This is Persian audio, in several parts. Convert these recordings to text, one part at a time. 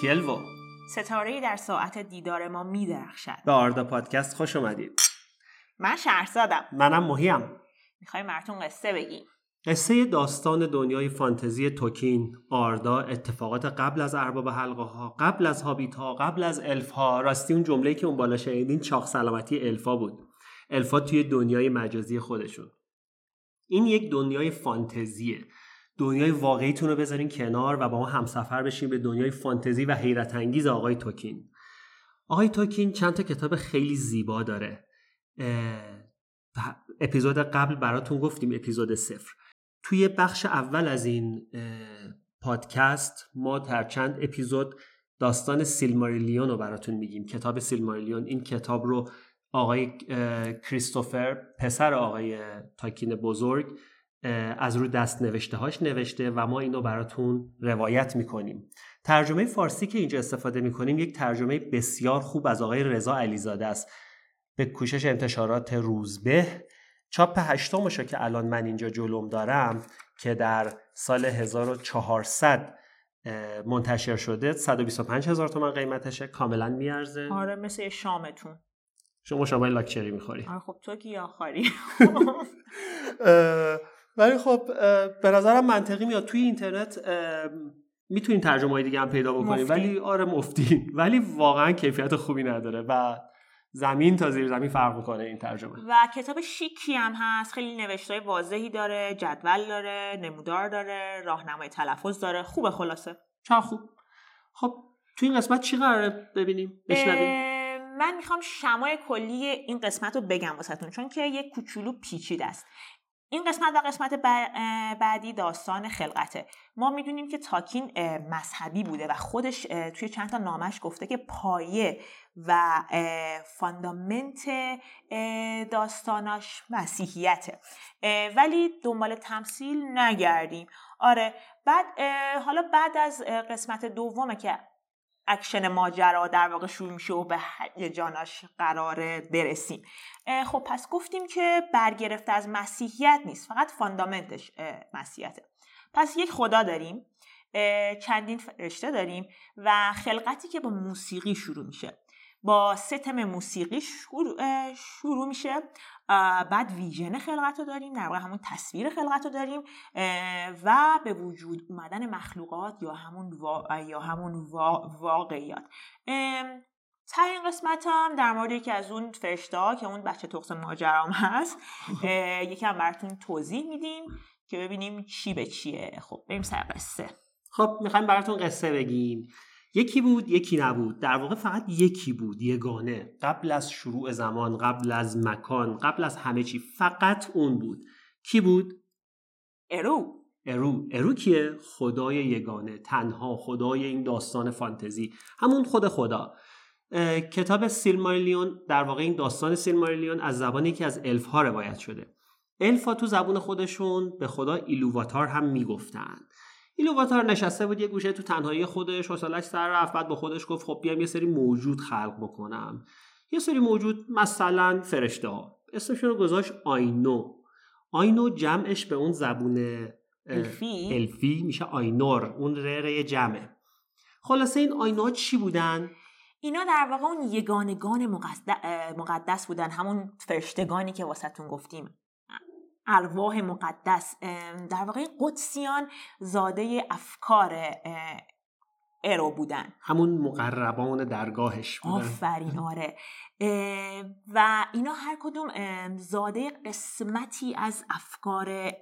تیلوو. ستاره در ساعت دیدار ما می درخشد به آردا پادکست خوش اومدید. من شهرزادم. منم مهیم می‌خوایم براتون قصه بگیم. قصه داستان دنیای فانتزی توکین، آردا، اتفاقات قبل از ارباب حلقه ها، قبل از هابیت ها، قبل از الف ها، راستی اون جمله‌ای که اون بالا شنیدین چاق سلامتی الفا بود. الفا توی دنیای مجازی خودشون. این یک دنیای فانتزیه. دنیای واقعیتون رو بذارین کنار و با ما همسفر بشین به دنیای فانتزی و حیرت انگیز آقای توکین. آقای توکین چند تا کتاب خیلی زیبا داره. اپیزود قبل براتون گفتیم اپیزود صفر توی بخش اول از این پادکست ما در چند اپیزود داستان سیلماریلیون رو براتون میگیم کتاب سیلماریلیون این کتاب رو آقای کریستوفر پسر آقای تاکین بزرگ از رو دست نوشته هاش نوشته و ما اینو براتون روایت می‌کنیم. ترجمه فارسی که اینجا استفاده می‌کنیم یک ترجمه بسیار خوب از آقای رضا علیزاده است. به کوشش انتشارات روزبه. چاپ هشتمشو که الان من اینجا جلوم دارم که در سال 1400 منتشر شده 125 هزار تومن قیمتشه. کاملا میارزه. آره مثل شامتون. شما شما لاکچری می‌خوری. آره خب تو کی آخری؟ ولی خب به نظرم منطقی میاد. توی اینترنت می‌تونین ترجمه های دیگه هم پیدا بکنیم. ولی آره مفتی. ولی واقعا کیفیت خوبی نداره و زمین تا زیر زمین فرق می‌کنه این ترجمه. و کتاب شیکی هم هست. خیلی نوشته واضحی داره جدول داره نمودار داره راهنمای تلفظ داره. خوبه خلاصه. چه خوب. خب تو این قسمت چی قراره ببینیم؟ بشنویم. من می‌خوام شمای کلی این قسمت رو بگم واسهتون چون که یک کوچولو پیچیده است. این قسمت و قسمت بعدی داستان خلقته. ما می‌دونیم که تاکین مذهبی بوده و خودش توی چند تا نامش گفته که پایه و فاندامنت داستاناش مسیحیته. ولی دنبال تمثیل نگردیم. آره بعد حالا بعد از قسمت دومه که اکشن ماجرا در واقع شروع میشه و به جاناش قراره برسیم. خب پس گفتیم که برگرفته از مسیحیت نیست فقط fundament ش مسیحیته. پس یک خدا داریم چندین فرشته داریم و خلقتی که با موسیقی شروع میشه. با سه تم موسیقی شروع, شروع میشه. بعد ویژن خلقت رو داریم در واقع همون تصویر خلقت رو داریم و به وجود اومدن مخلوقات یا همون, یا همون واقعیات. تا این قسمت هم در مورد یکی از اون فرشته که اون بچه تقص ماجرام هست یکم براتون توضیح میدیم که ببینیم چی به چیه. خب بریم سر قصه. خب می‌خوایم براتون قصه بگیم. یکی بود یکی نبود. در واقع فقط یکی بود یگانه. قبل از شروع زمان قبل از مکان قبل از همه چی فقط اون بود. کی بود؟ ارو. ارو. ارو کیه؟ خدای یگانه. تنها خدای این داستان فانتزی. همون خود خدا. کتاب سیلماریلیون در واقع این داستان سیلماریلیون از زبان یکی از الف ها روایت شده. الفا تو زبون خودشون به خدا ایلوواتار هم می‌گفتن. ایلوواتار نشسته بود یه گوشه تو تنهایی خودش حوصلش سر رفت بعد با خودش گفت خب بیام یه سری موجود خلق بکنم. یه سری موجود مثلا فرشته ها. اسمشون رو گذاشت آینو. آینو جمعش به اون زبون الفی, الفی میشه آینور. اون ره جمعه. خلاصه این آینوها چی بودن؟ اینا در واقع اون یگانگان مقدس بودن. همون فرشتگانی که واسهتون گفتیم. ارواح مقدس در واقع قدسیان زاده افکار ارو بودن. همون مقربان درگاهش بودن. آفرین آره. و اینا هر کدوم زاده قسمتی از افکار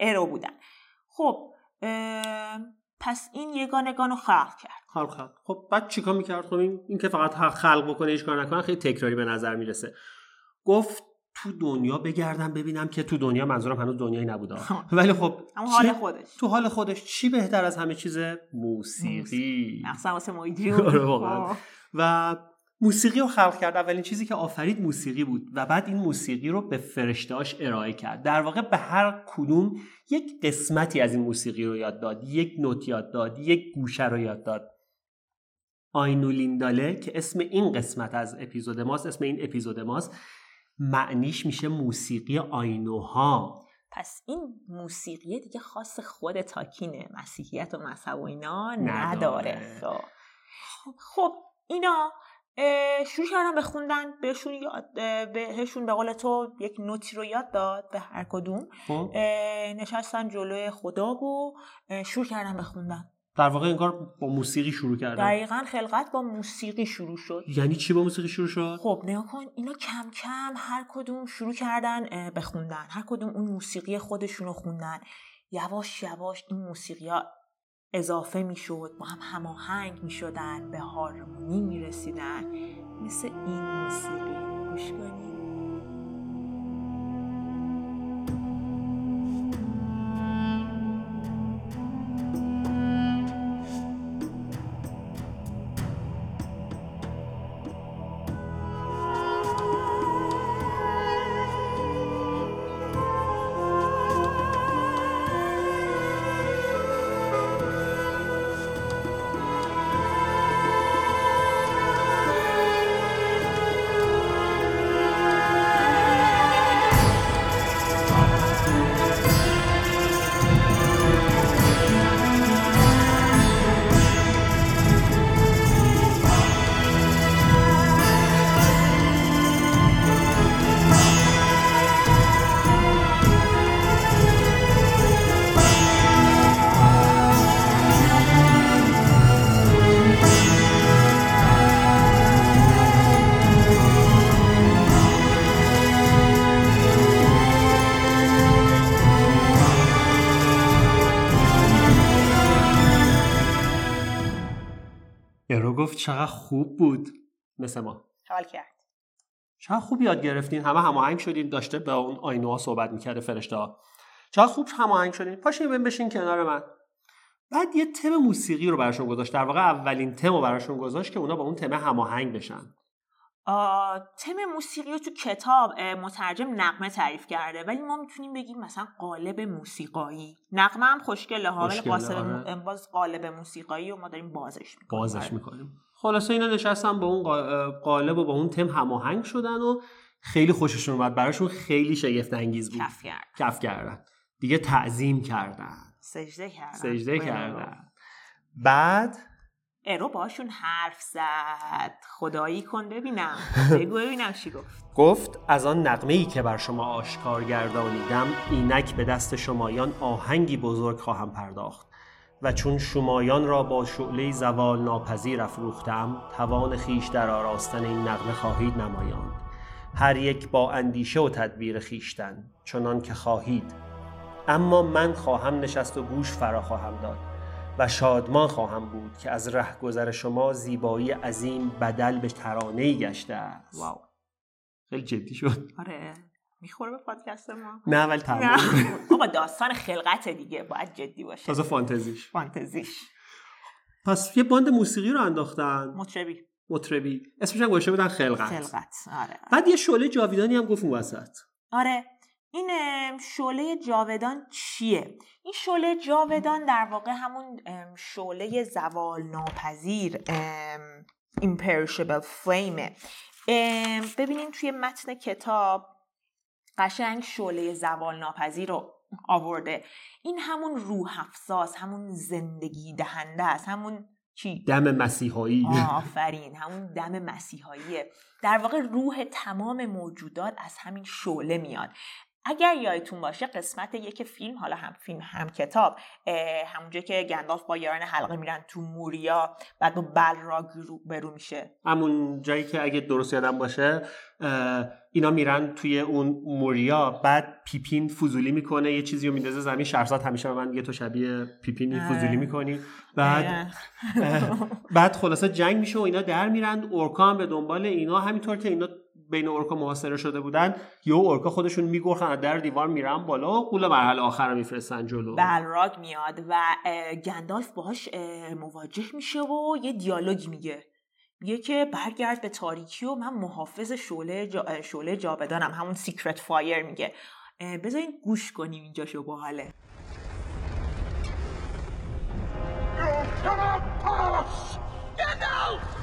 ارو بودن. خب پس این یگانگان رو خلق کرد. خلق کرد خب بعد چیکار می‌کرد؟ خب این, این که فقط خلق بکنه هیچ کار نکنه خیلی تکراری به نظر می‌رسه. گفت تو دنیا بگردم ببینم که تو دنیا منظورم هنوز دنیایی نبوده. ولی خب حال خودش. تو حال خودش چی بهتر از همه چیز؟ موسیقی. مخصوصا واسه آره، و موسیقی رو خلق کرد. اولین چیزی که آفرید موسیقی بود و بعد این موسیقی رو به فرشتهاش ارائه کرد. در واقع به هر کدوم یک قسمتی از این موسیقی رو یاد داد. یک نوت یاد داد یک گوشه رو یاد داد. آینولینداله که اسم این قسمت از اپیزود ماست اسم این اپیزود ماست معنیش میشه موسیقی آینوها. پس این موسیقی دیگه خاص خود تاکینه مسیحیت و مذهب و اینا نداره. خب, خب اینا شروع کردن بخوندن بهشون یاد بهشون به قول تو یک نوتی رو یاد داد به هر کدوم. خب. نشستن جلوی خدا و شروع کردن بخوندن در واقع انگار با موسیقی شروع کردن دقیقا خلقت با موسیقی شروع شد. یعنی چی با موسیقی شروع شد؟ خب نگاه کن اینا کم کم هر کدوم شروع کردن بخوندن هر کدوم اون موسیقی خودشونو خوندن. یواش یواش این موسیقی ها اضافه می‌شد با هم هماهنگ می‌شدن به هارمونی می‌رسیدن. مثل این موسیقی. گوش کنید. چقدر خوب بود مثل ما. حال کرد. چقدر خوب یاد گرفتین. همه هماهنگ شدین. داشته به اون آینوها صحبت می‌کرده فرشته ها چقدر خوب هماهنگ شدین. پاشین بین بشین کنار من. بعد یه تم موسیقی رو براشون گذاشت. در واقع اولین تم رو براشون گذاشت که اونا با اون تم هماهنگ بشن. تم موسیقی رو تو کتاب مترجم نقمه تعریف کرده. ولی ما می‌تونیم بگیم مثلا قالب موسیقایی. نقمه هم خوشگله ها ولی آره. باز قالب موسیقایی و ما داریم بازش می‌کنیم. بازش. می‌کنیم. خلاصه اینا نشستن با اون قالب و با اون تم هماهنگ شدن و خیلی خوششون اومد. براشون خیلی شگفت انگیز بود. کف کرد کف کردن. دیگه تعظیم کردن. سجده کردن. سجده کردن. بعد؟ ارو باشون حرف زد. خدایی کن ببینم. بگو ببینم چی گفت. گفت از آن نقمه ای که بر شما آشکار گردانیدم اینک به دست شمایان آهنگی بزرگ خواهم پرداخت. و چون شمایان را با شعله زوال ناپذیر افروختم توان خیش در آراستن این نقمه خواهید نمایاند. هر یک با اندیشه و تدبیر خیشتن چنان که خواهید. اما من خواهم نشست و گوش فرا خواهم داد و شادمان خواهم بود که از رهگذر شما زیبایی عظیم بدل به ترانه گشته است. واو. خیلی جدی شد. آره. می‌خوره به پادکست ما؟ نه ولی تمام بابا داستان خلقت دیگه. باید جدی باشه. تازه فانتزیش. فانتزیش. پس یه باند موسیقی رو انداختن. مطربی. مطربی. اسمش هم گوشه بودن خلقت. خلقت. آره بعد یه شعله جاویدانی هم گفت وسط. آره. این شعله جاودان چیه؟ این شعله جاودان در واقع همون شعله زوال ناپذیر imperishable flame ببینین توی متن کتاب قشنگ شعله زوال ناپذیر رو آورده. این همون روح افزاس همون زندگی دهنده است همون چی؟ دم مسیحایی. آفرین همون دم مسیحاییه. در واقع روح تمام موجودات از همین شعله میاد. اگر یادتون باشه قسمت یک فیلم حالا هم فیلم هم کتاب همونجا که گندالف با یاران حلقه میرن تو موریا بعد با بلراگ رو برو میشه. همون جایی که اگه درست یادم باشه اینا میرن توی اون موریا بعد پیپین فضولی می‌کنه یه چیزی رو میندازه زمین شهرزاد همیشه به من دیگه تو شبیه پیپین فضولی می‌کنی. بعد بعد خلاصه جنگ میشه و اینا در میرن اورکا هم به دنبال اینا همینطور که اینا بین اورکا محاصره شده بودن یه اورکا خودشون میگرخن در دیوار میرن بالا و قول مرحله آخر رو میفرستن جلو. بلراگ میاد و گندالف باهاش مواجه میشه و یه دیالوگی میگه. میگه که برگرد به تاریکی و من محافظ شعله جا... شعله جاودانم همون secret fire میگه. بذارین گوش کنیم اینجا شو باحاله I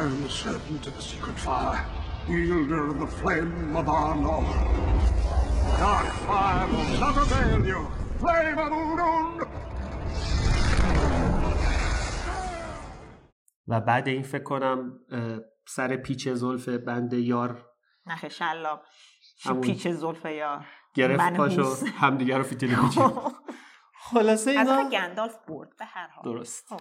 am the servant of the secret fire. wielder of the flame of Arnor. Dark fire will not avail you. Flame of Udun! و بعد این فکر کنم سر پیچ زلف بند یار نخه شلاق. پیچ زلف یا گرفت پاشو. همدیگه رو فیتیل پیچ خلاصه از اینا آقا گندالف برد به هر حال درست خب.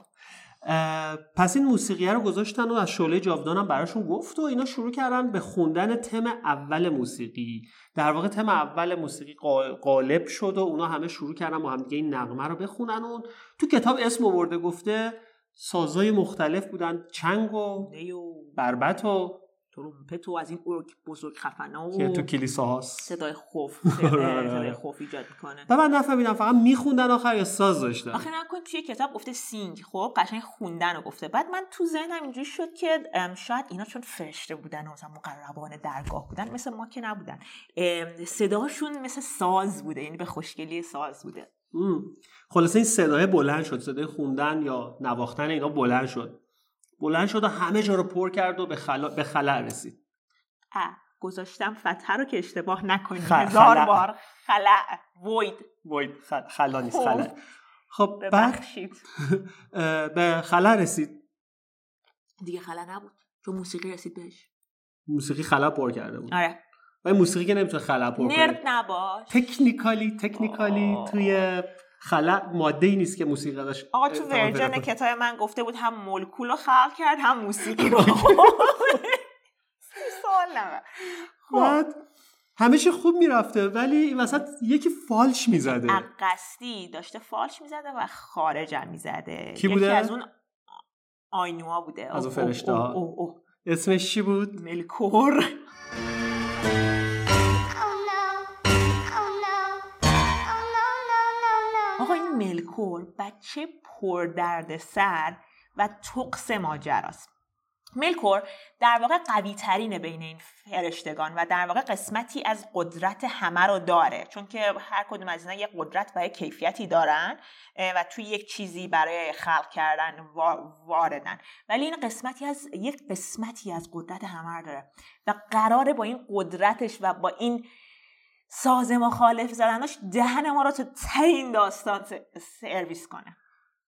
پس این موسیقیه رو گذاشتن و از شعله جاودانم براشون گفت و اینا شروع کردن به خوندن تم اول موسیقی. در واقع تم اول موسیقی غالب شد و اونا همه شروع کردن با هم دیگه این نغمه رو بخونن و تو کتاب اسم آورده گفته سازای مختلف بودن چنگ و نیو بربت و ترومپت و از این ارک بزرگ خفنا که و تو کلیسا هاست صدای خوف آره، آره، صدای آره. خوف ایجاد می‌کنه. و من نفهمیدم فقط میخوندن آخر یا ساز داشتن؟ آخه نکن توی کتاب گفته سینگ خب؟ قشنگ خوندن رو گفته. بعد من تو ذهنم اینجوری شد که شاید اینا چون فرشته بودن و مثلا مقربان درگاه بودن مثل ما که نبودن. صداشون مثل ساز بوده یعنی به خوشگلی ساز بوده. خلاصه این صدای بلند شد صدای خوندن یا نواختن اینا بلند شد. بلند شد و همه جا رو پر کرد و به خلا به خلع رسید. اه گذاشتم فتحه رو که اشتباه نکنی. خ- هزار خلع. بار خلع. وید. وای خ- خلا نیست. خلع. خب بعد ببخشید. به خلع رسید. دیگه خلع نبود. چون موسیقی رسید بهش. موسیقی خلا پر کرده بود. آره. و موسیقی که نمی‌تونه خلا پر نرد کنه. نباش. تکنیکالی تکنیکالی آه. توی خلا ماده ای نیست که موسیقی داشت. آقا تو ورژن. کتاب من گفته بود هم مولکول رو خلق کرد هم موسیقی رو. سوال خب. بعد همه چی خوب می‌رفته ولی این وسط یکی فالش می‌زده. قصدی داشته فالش می‌زده و خارجم می‌زده. کی بوده؟ یکی از اون آینوها بوده. از اون اوه، اوه. اسمش چی بود؟ ملکور. بچه پر درد سر و تقص ماجراست. ملکور در واقع قوی ترینه بین این فرشتگان و در واقع قسمتی از قدرت همه رو داره چون که هر کدوم از اینا یک قدرت و یک کیفیتی دارن و توی یک چیزی برای خلق کردن وا- واردن. ولی این قسمتی از یک قسمتی از قدرت همه رو داره و قراره با این قدرتش و با این ساز مخالف زدناش دهن ما رو تو ته این داستان سرویس کنه.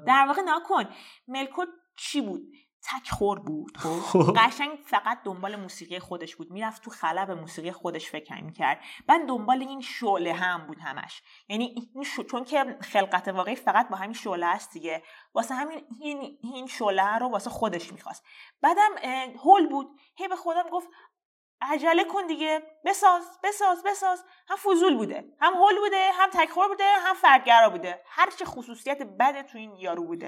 در واقع نکن ملکور چی بود؟ تک خور بود خب؟ خب. قشنگ فقط دنبال موسیقی خودش بود. می‌رفت تو خلا به موسیقی خودش فکر می‌کرد. بعد دنبال این شعله هم بود همش. یعنی این شو... چون که خلقت واقعی فقط با همین شعله است دیگه. واسه همین این این شعله رو واسه خودش می‌خواست. بعدم هول بود. هی به خودم گفت عجله کن دیگه. بساز بساز بساز. هم فضول بوده هم هول بوده هم تکخور بوده هم فردگرا بوده. هر چه خصوصیت بده تو این یارو بوده.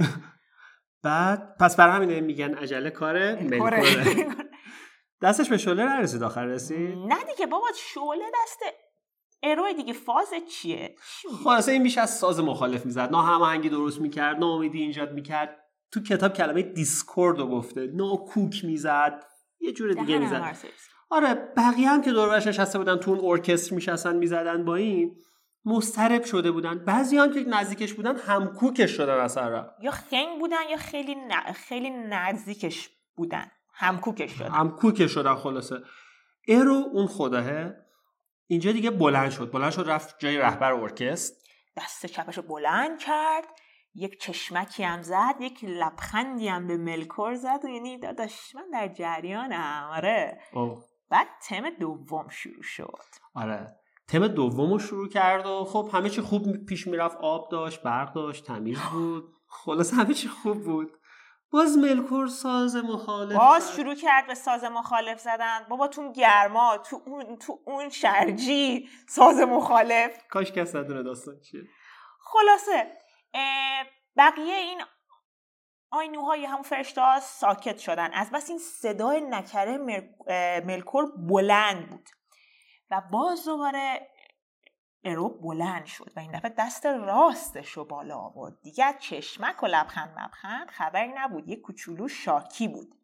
بعد پس برای همین میگن عجله کاره. دستش به شعله نرسید آخر رسید؟ نه دیگه بابا شعله دست اروی دیگه. فاز چیه؟ خلاصه این بیش از ساز مخالف می‌زد. نه هماهنگی درست می‌کرد نه امیدی ایجاد می‌کرد. تو کتاب کلمه دیسکورد رو گفته. نه کوک می‌زد. یه جور دیگه می‌زد. آره بقیه هم که دور برش نشسته بودن تو اون ارکستر میشستن می‌زدن با این مضطرب شده بودن. بعضی هم که نزدیکش بودن هم کوکش شدن اصلا یا خنگ بودن یا خیلی ن... خیلی نزدیکش بودن. همکوکش شدن. هم کوکش شدن خلاصه. ارو اون خداه اینجا دیگه بلند شد. بلند شد رفت جای رهبر ارکستر. دست چپش رو بلند کرد. یک چشمکی هم زد یک لبخندی هم به ملکور زد و یعنی داداش من در جریانم. آره. بعد تم دوم شروع شد. آره. تم دوم رو شروع کرد و خب همه چی خوب پیش می‌رفت. آب داشت برق داشت تمیز بود. خلاص همه چی خوب بود. باز ملکور ساز مخالف باز. شروع کرد به ساز مخالف زدن. بابا تو گرما تو اون تو اون شرجی ساز مخالف. کاش کس ندونه داستان چیه. خلاصه بقیه این آینوهای همون فرشته ساکت شدن. از بس این صدای نکره ملکور بلند بود. و باز دوباره ارو بلند شد و این دفعه دست راستش رو بالا آورد. دیگه از چشمک و لبخند مبخند خبری نبود. یه کوچولو شاکی بود.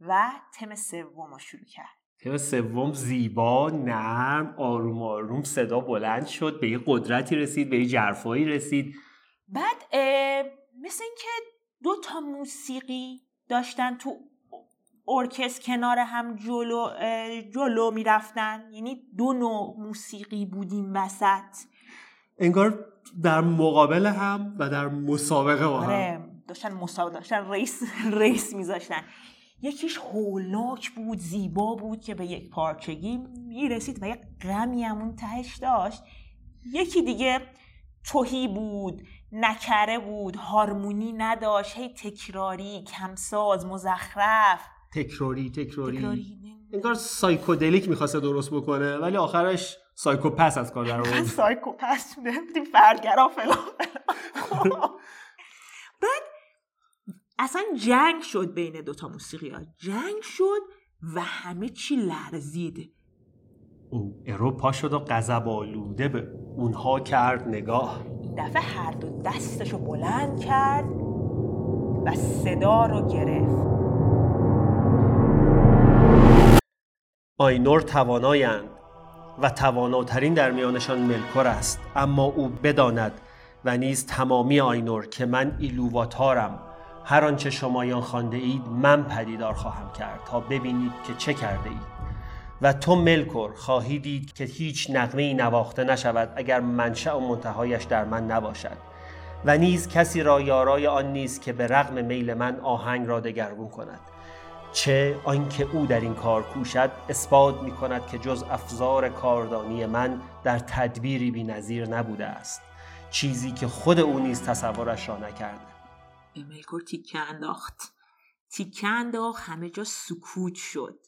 و تم سوم رو شروع کرد. تم سوم زیبا نرم آروم آروم صدا بلند شد. به یه قدرتی رسید به یه جرفایی رسید. بعد مثل اینکه دو تا موسیقی داشتن تو ارکستر کنار هم جلو جلو می‌رفتن. یعنی دو نوع موسیقی بودیم وسط. انگار در مقابل هم و در مسابقه با هم. آره داشتن مسابقه داشتن ریس ریس میذاشتن. یکیش هولناک بود زیبا بود که به یک پارچگی می‌رسید و یک غمی هم اون تهش داشت. یکی دیگه تهی بود. نکره بود هارمونی نداشت. هی تکراری کمساز مزخرف. تکراری تکراری. تکراری انگار psychedelic می‌خواسته درست بکنه ولی آخرش سایکوپس از کار در آورد. سایکوپس بودیم فردگرا فلان. بعد اصلا جنگ شد بین دوتا موسیقی ها. جنگ شد و همه چی لرزید. او ارو پا شد و غضب آلوده به اونها کرد نگاه. دفعه هر دو دستشو بلند کرد و صدا رو گرفت. آینور توانایند و تواناترین در میانشان ملکور است اما او بداند و نیز تمامی آینور که من ایلوواتارم هر آنچه شمایان خوانده اید من پدیدار خواهم کرد تا ببینید که چه کرده اید. و تو ملکور خواهی دید که هیچ نغمه ای نواخته نشود اگر منشأ و منتهایش در من نباشد. و نیز کسی را یارای آن نیست که به رغم میل من آهنگ را دگرگون کند. چه آنکه او در این کار کوشد اثبات می کند که جز افزار کاردانی من در تدبیری بی نظیر نبوده است. چیزی که خود او نیز تصورش را نکرده. به ملکور تیکه انداخت. تیکه انداخت همه جا سکوت شد.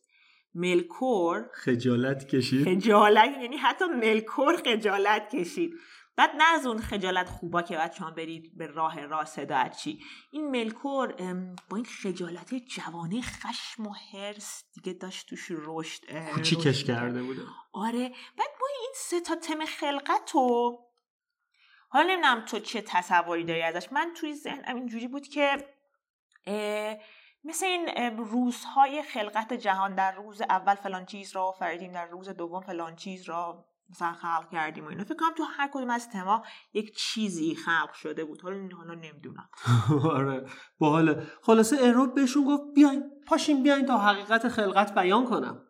ملکور. خجالت کشید. خجالت یعنی حتی ملکور خجالت کشید. بعد نه از اون خجالت خوبا که بچه هم برید به راه راست و چی این ملکور با این خجالت جوانه خشم و حرس دیگه داشت توش رشد کوچیکش رشد کرده بوده؟ آره. بعد ما این سه تا تم خلقت رو حالا نمی‌دونم تو چه تصوری داری ازش. من توی ذهنم اینجوری بود که مثل این روزهای خلقت جهان در روز اول فلان چیز را آفریدیم در روز دوم فلان چیز را مثلا خلق کردیم و اینا. فکر کنم تو هر کدوم از تما یک چیزی خلق شده بود. حالا حالا نمی‌دونم. آره باحاله. خلاصه ارو بهشون گفت بیاین پاشین بیاین تا حقیقت خلقت بیان کنم.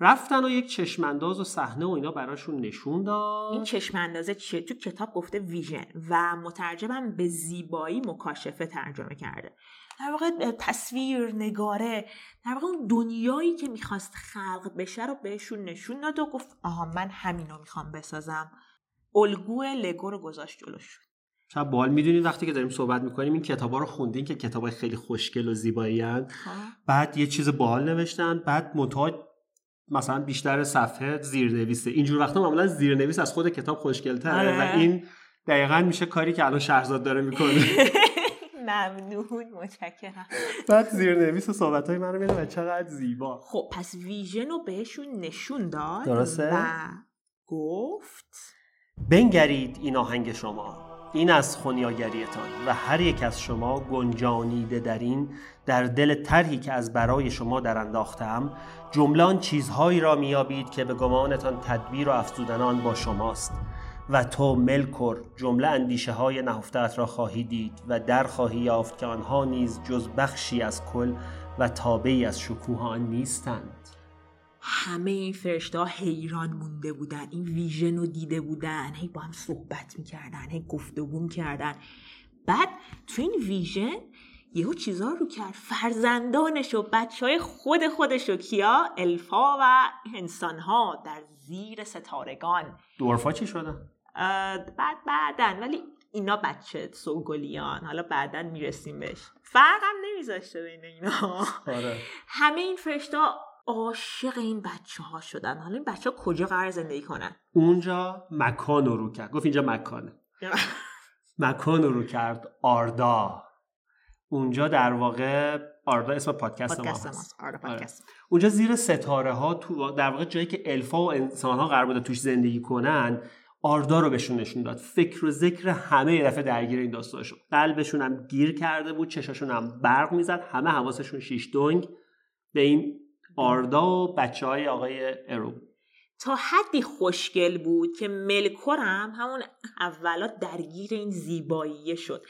رفتن و یک چشمانداز و صحنه و اینا براشون نشون این داد. چشم اندازه چیه؟ تو کتاب گفته ویژن و مترجمم به زیبایی مکاشفه ترجمه کرده. در واقع تصویر نگاره در واقع اون دنیایی که می‌خواست خلق بشه رو بهشون نشون داد و گفت آها من همینو می‌خوام بسازم. الگو لگو رو گذاشت جلوش. شب بال می‌دونید وقتی که داریم صحبت می‌کنیم این کتابا رو خوندین که کتابای خیلی خوشگل و زیبایی هن. بعد یه چیز باحال نوشتن بعد منتها مثلا بیشتر صفحه زیرنویسه اینجور وقتا معمولا زیرنویس از خود کتاب خوشگلتره آره. و این دقیقا میشه کاری که الان شهرزاد داره می‌کنه. ممنون متشکرم. بعد زیرنویس صحبت های من رو می‌دونم و چقدر زیبا. خب پس ویژن رو بهشون نشون داد درسته. و گفت بنگرید این آهنگ شما. این از خونیاگریتان و هر یک از شما گنجانیده در این در دل طرحی که از برای شما در انداختم جملان چیزهایی را میابید که به گمانتان تدبیر و افزودن آن با شماست. و تو ملکور جمله اندیشه های نهفتت را خواهی دید و در خواهی یافت که آنها نیز جز بخشی از کل و تابعی از شکوه آن نیستند. همه این فرشته ها حیران مونده بودن این ویژن رو دیده بودن هی با هم صحبت می‌کردن هی گفتگو می‌کردن. بعد تو این ویژن یهو چیزا رو کرد. فرزندانش و بچه های خود خودش و کیا؟ الفا و انسانها در زیر ستارگان. دورفا چی شدن؟ بعد بعدن ولی اینا بچه سوگلیان. حالا بعدا می‌رسیم بهش. فرقم نمیذاشته بین اینا. آره. همه این فرشتا عاشق این بچه ها شدن. حالا این بچه ها کجا قرار زندگی کنن؟ اونجا مکان رو کرد. گفت اینجا مکانه. مکان رو کرد آردا. اونجا در واقع آردا اسم پادکست ما پادکست هست. ماست. آره آره. پادکست. اونجا زیر ستاره ها تو در واقع جایی که الفا و انسان ها قرار بوده توش زندگی کنن آردا رو بهشون نشون داد. فکر و ذکر همه دفعه درگیر این داستان شد قلبشون هم گیر کرده بود چشاشون هم برق می‌زد همه حواسشون شیش دنگ به این آردا و بچه های آقای ارو تا حدی خوشگل بود که ملکورم همون اولا درگیر این زیباییه شد.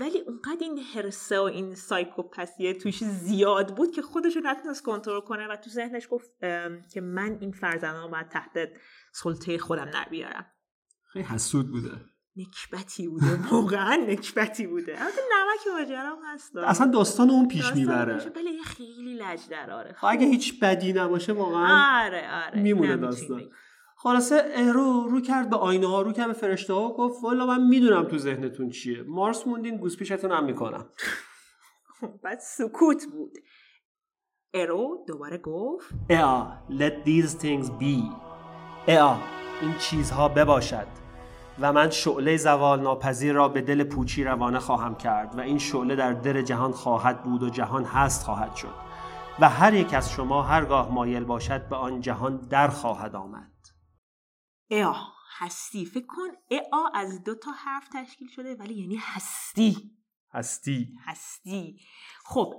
ولی اونقدر این حرسه و این سایکوپسیه توش زیاد بود که خودش رو نتونست کنترل کنه و تو ذهنش گفت که من این فرزندان رو باید تحت سلطه خودم در بیارم. خیلی حسود بوده. نکبتی بوده واقعا نکبتی بوده. البته نمک ماجرام هست اصلا داستان اون پیش داستان می‌بره. یه خیلی لج دراره. خب اگه هیچ بدی نباشه واقعا آره آره میمونه داستان. خلاصه ارو رو کرد به آینه ها رو کرد به فرشته ها و گفت والا من می‌دونم تو ذهنتون چیه. مارس موندین گوز پیشتون هم می‌کنم. بعد سکوت بود. ارو دوباره گفت ea let these things be. ea این چیزها بباشد. و من شعله زوال ناپذیر را به دل پوچی روانه خواهم کرد و این شعله در دل جهان خواهد بود و جهان هست خواهد شد. و هر یک از شما هرگاه مایل باشد به آن جهان در خواهد آمد. اا هستی. فکر کن ا از دو تا حرف تشکیل شده ولی یعنی هستی. هستی. هستی. خب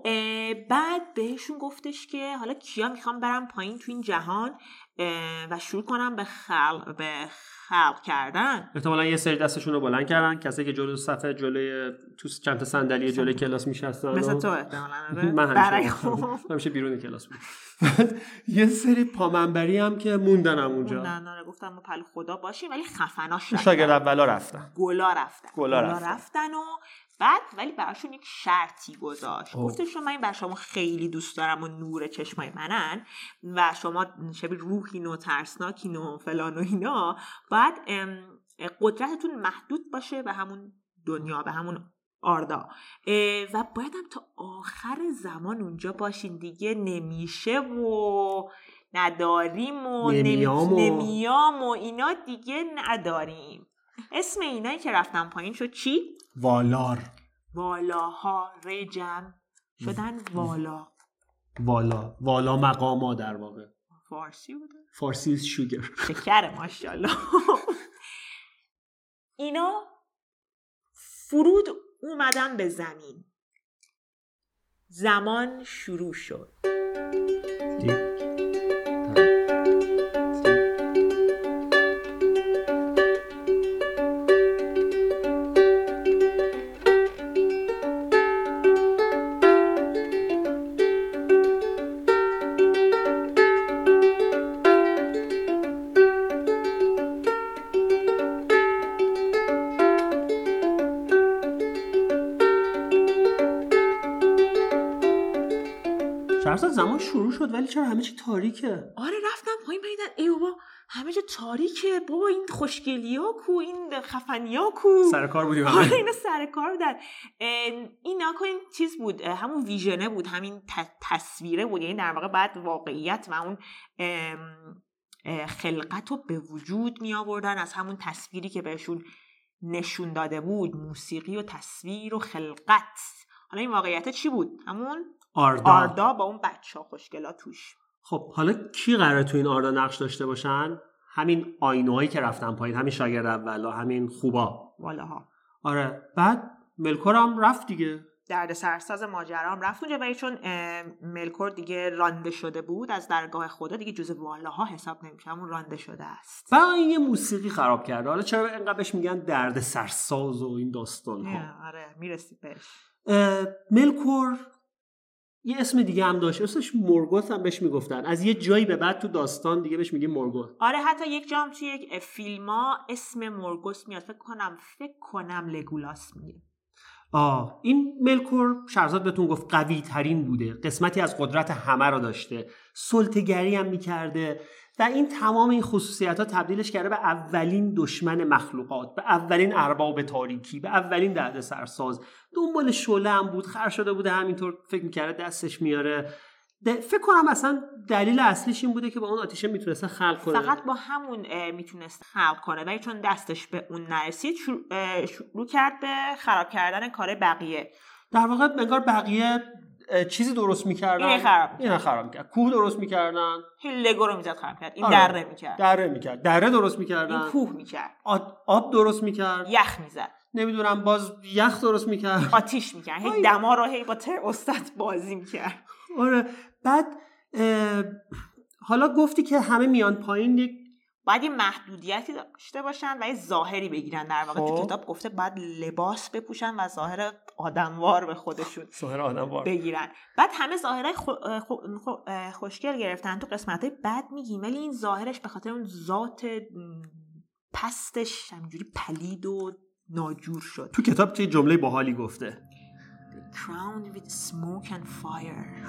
بعد بهشون گفتش که حالا کیا می‌خوام برم پایین تو این جهان و شروع کنم به خلق به خلق کردن. احتمالا یه سری دستشون رو بلند کردن. کسی که جلو صفحه جلوی تو چند تا صندلی جلوی کلاس میشستن مثل تو احتمالاً آره؟ من همیشه بیرون کلاس بود. یه سری پامنبری هم که موندنم اونجا. نه نه گفتم ما پل خدا باشیم ولی خفناش رفتن. شاگرد اولا رفتن. گلا رفتن. گلا. رفتن و بعد ولی براشون یک شرطی گذاشت. گفتش که من این بر شما خیلی دوست دارم و نور چشمای منن و شما شبیه روحین و ترسناکین و فلان و اینا. باید ام، قدرتتون محدود باشه به همون دنیا به همون آردا. و باید هم تا آخر زمان اونجا باشین دیگه. نمیشه و نداریم و نمی- نمیام و- نمیام و اینا دیگه نداریم. اسم اینایی که رفتن پایین شد چی؟ والار. والاها رجم شدن والا. والا. والا مقاما در واقع. فارسی بوده. فارسی شوگر شکر ماشاءالله. اینا فرود اومدن به زمین. زمان شروع شد. شد ولی چرا همه چی تاریکه؟ آره رفتم پایین پیدن ای بابا همه جا تاریکه بابا این خوشگلی ها کو این خفنی ها کو. سر کار بودیم آره اینا سر کار بودن. این نکن چیز بود همون ویژنه بود همین ت- تصویره بود یعنی در واقع بعد واقعیت و اون خلقت رو به وجود می آوردن از همون تصویری که بهشون نشون داده بود موسیقی و تصویر و خلقت. حالا این واقعیت چی بود؟ همون آردا. آردا با اون بچه خوشگلا توش. خب حالا کی قراره تو این آردا نقش داشته باشن؟ همین آینوهایی که رفتن پایین همین شاگرد اولا همین خوبا. والاها. آره بعد ملکور هم رفت دیگه. درد سرساز ماجرا هم رفت اونجا ولی چون ملکور دیگه رانده شده بود از درگاه خدا دیگه جز والاها حساب نمیشه همون رانده شده است. و این یه موسیقی خراب کرده. حالا چرا اینقدر بهش میگن درد سرساز و این داستان ها آره می‌رسی بهش. ملکور یه اسم دیگه هم داشت. اسمش مورگوت هم بهش می‌گفتن. از یه جایی به بعد تو داستان دیگه بهش میگیم مورگوت آره حتی یک جام توی یک فیلما اسم مورگوس میاد. فکر کنم فکر کنم لگولاس میگه. آه این ملکور شهرزاد بهتون گفت قوی ترین بوده. قسمتی از قدرت همه رو داشته. سلطگری هم می‌کرده. و این تمام این خصوصیت ها تبدیلش کرده به اولین دشمن مخلوقات به اولین ارباب تاریکی به اولین درد سرساز دنبال شعله هم بود خر شده بوده همینطور فکر می‌کرده دستش میاره. فکر کنم اصلا دلیل اصلیش این بوده که با اون آتیشه می‌تونسته خلق کنه. فقط با همون می‌تونست خلق کنه ولی چون دستش به اون نرسید شروع, شروع کرد به خراب کردن کار بقیه. در واقع انگار بقیه چیزی درست می‌کردن؟ اینه خراب می‌کرد. اینه خراب می‌کرد. کوه درست می‌کردن؟ هی لگو رو می‌زد خراب کرد این آره. دره می‌کرد. دره می‌کرد. دره درست می‌کردن؟ این کوه می‌کرد. آب, آب درست می‌کرد؟ یخ می‌زد. نمی‌دونم باز یخ درست می‌کرد؟ آتیش می‌کرد. هی. دما رو هی با ترموستات بازی می‌کرد. آره. بعد حالا گفتی که همه میان پایین یک باید یه محدودیتی داشته باشن و یه ظاهری بگیرن در واقع. تو خب. کتاب گفته باید لباس بپوشن و ظاهر آدموار به خودشون ظاهر آدم وار بگیرن. بعد همه ظاهرهای خو- خو- خو- خوشگل گرفتن. تو قسمت های بد میگیم ولی این ظاهرش به خاطر اون ذات پستش همینجوری پلید و ناجور شد. تو کتاب که جمله باحالی گفته.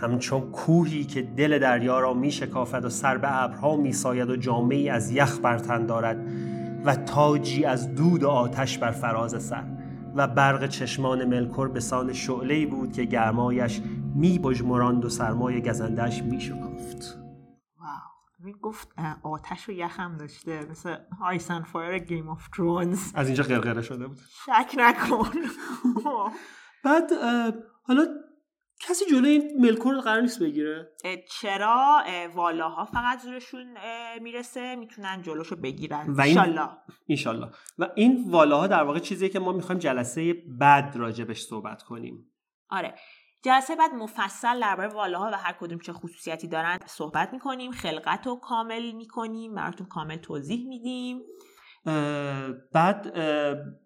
همچون کوهی که دل دریا را می شکافد و سر به ابرها می ساید و جامعی از یخ بر تن دارد و تاجی از دود و آتش بر فراز سر. و برق چشمان ملکور به سان شعله‌ای بود که گرمایش می بجمراند و سرمای گزندش می شکافت گفت آتش و یخ هم داشته مثل Ice and Fire Game of Thrones از اینجا قرقره شده بود. شک نکن. بعد حالا کسی جلوی این ملکور رو قرار نیست بگیره؟ چرا؟ اه، والاها فقط زورشون می‌رسه می‌تونن جلوشو بگیرن. و این- انشالله. و این والاها در واقع چیزیه که ما می‌خوایم جلسه بعد راجبش صحبت کنیم. آره. جلسه بعد مفصل درباره والاها و هر کدوم چه خصوصیتی دارن صحبت می‌کنیم خلقت رو کامل می‌کنیم براتون کامل توضیح میدیم. بعد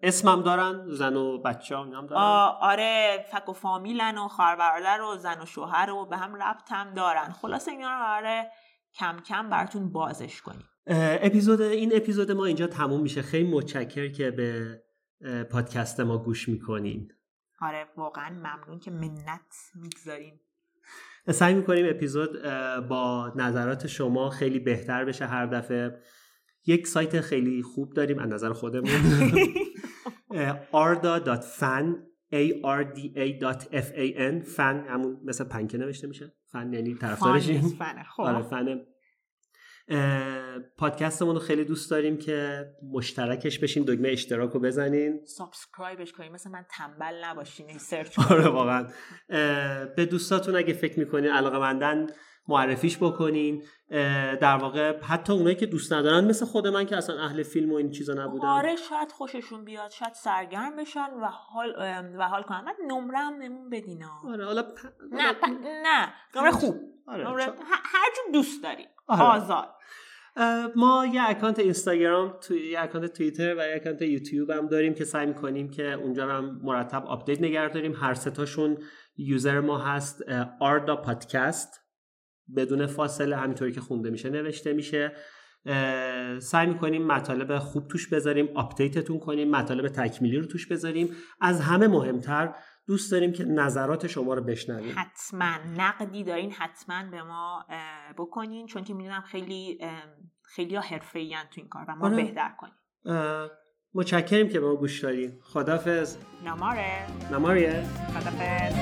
اسمم دارن زن و بچه هم دارن. آره فک و فامیلن و خواهر برادر و زن و شوهر و به هم ربط هم دارن. خلاص اینا رو قراره کم کم براتون بازش کنیم. اپیزود این اپیزود ما اینجا تموم میشه. خیلی متشکر که به پادکست ما گوش می‌کنین. آره واقعا ممنون که منت می‌گذارین. سعی می‌کنیم اپیزود با نظرات شما خیلی بهتر بشه هر دفعه. یک سایت خیلی خوب داریم از نظر خودمون. arda.fan arda.fan fan همون مثل پنکه نوشته میشه. فن یعنی طرفدارشیم فنه خب. آره فن پادکستمون رو خیلی دوست داریم که مشترکش بشین دکمه اشتراک رو بزنین. subscribe ش کنیم مثل من تنبل نباشین هی سرچ آره واقعا. به دوستاتون اگه فکر می‌کنین علاقه مندن معرفیش بکنین در واقع حتی اونایی که دوست ندارن مثل خود من که اصلا اهل فیلم و این چیزا نبودن. آره شاید خوششون بیاد شاید سرگرم بشن و حال و حال کنن. بعد نمره هم نمون بدینا آره حالا پ... نه پ- نه. نمره خوب. آره، نمره چا- هر جور دوست داری آره. آزاد. ما یه account اینستاگرام تو یه account توییتر و یه account یوتیوب هم داریم که سعی می‌کنیم که اونجا هم مرتب update نگه داریم. هر ستاشون user ما هست آردا پادکست بدون فاصله همینطوری که خونده میشه نوشته میشه سعی می‌کنیم مطالب خوب توش بذاریم update تون کنیم مطالب تکمیلی رو توش بذاریم. از همه مهمتر دوست داریم که نظرات شما رو بشنویم. حتما. نقدی دارین حتما به ما بکنین. چون که می‌دونم خیلی خیلی ها حرفه تو این کار و ما آره. بهتر کنیم. متشکریم که به ما گوش دادین. خدافظ نماره نماریه خدافظ